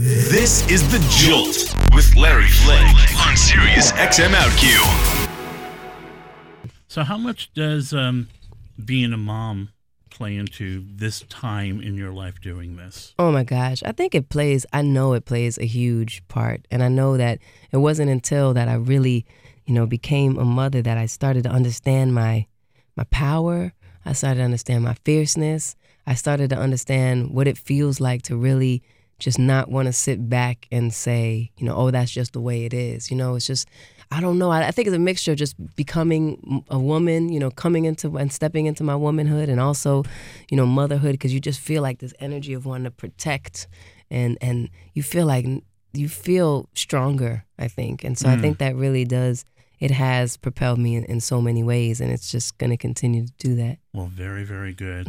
This is The Jolt with Larry Flick on Sirius XM OutQ. So, how much does um, being a mom play into this time in your life doing this? Oh my gosh. I think it plays, I know it plays a huge part. And I know that it wasn't until that I really, you know, became a mother that I started to understand my my power. I started to understand my fierceness. I started to understand what it feels like to really just not want to sit back and say, you know, oh, that's just the way it is. You know, it's just, I don't know. I, I think it's a mixture of just becoming a woman, you know, coming into and stepping into my womanhood and also, you know, motherhood because you just feel like this energy of wanting to protect and, and you feel like you feel stronger, I think. And so I mm. think that really does, it has propelled me in, in so many ways and it's just going to continue to do that. Well, very, very good.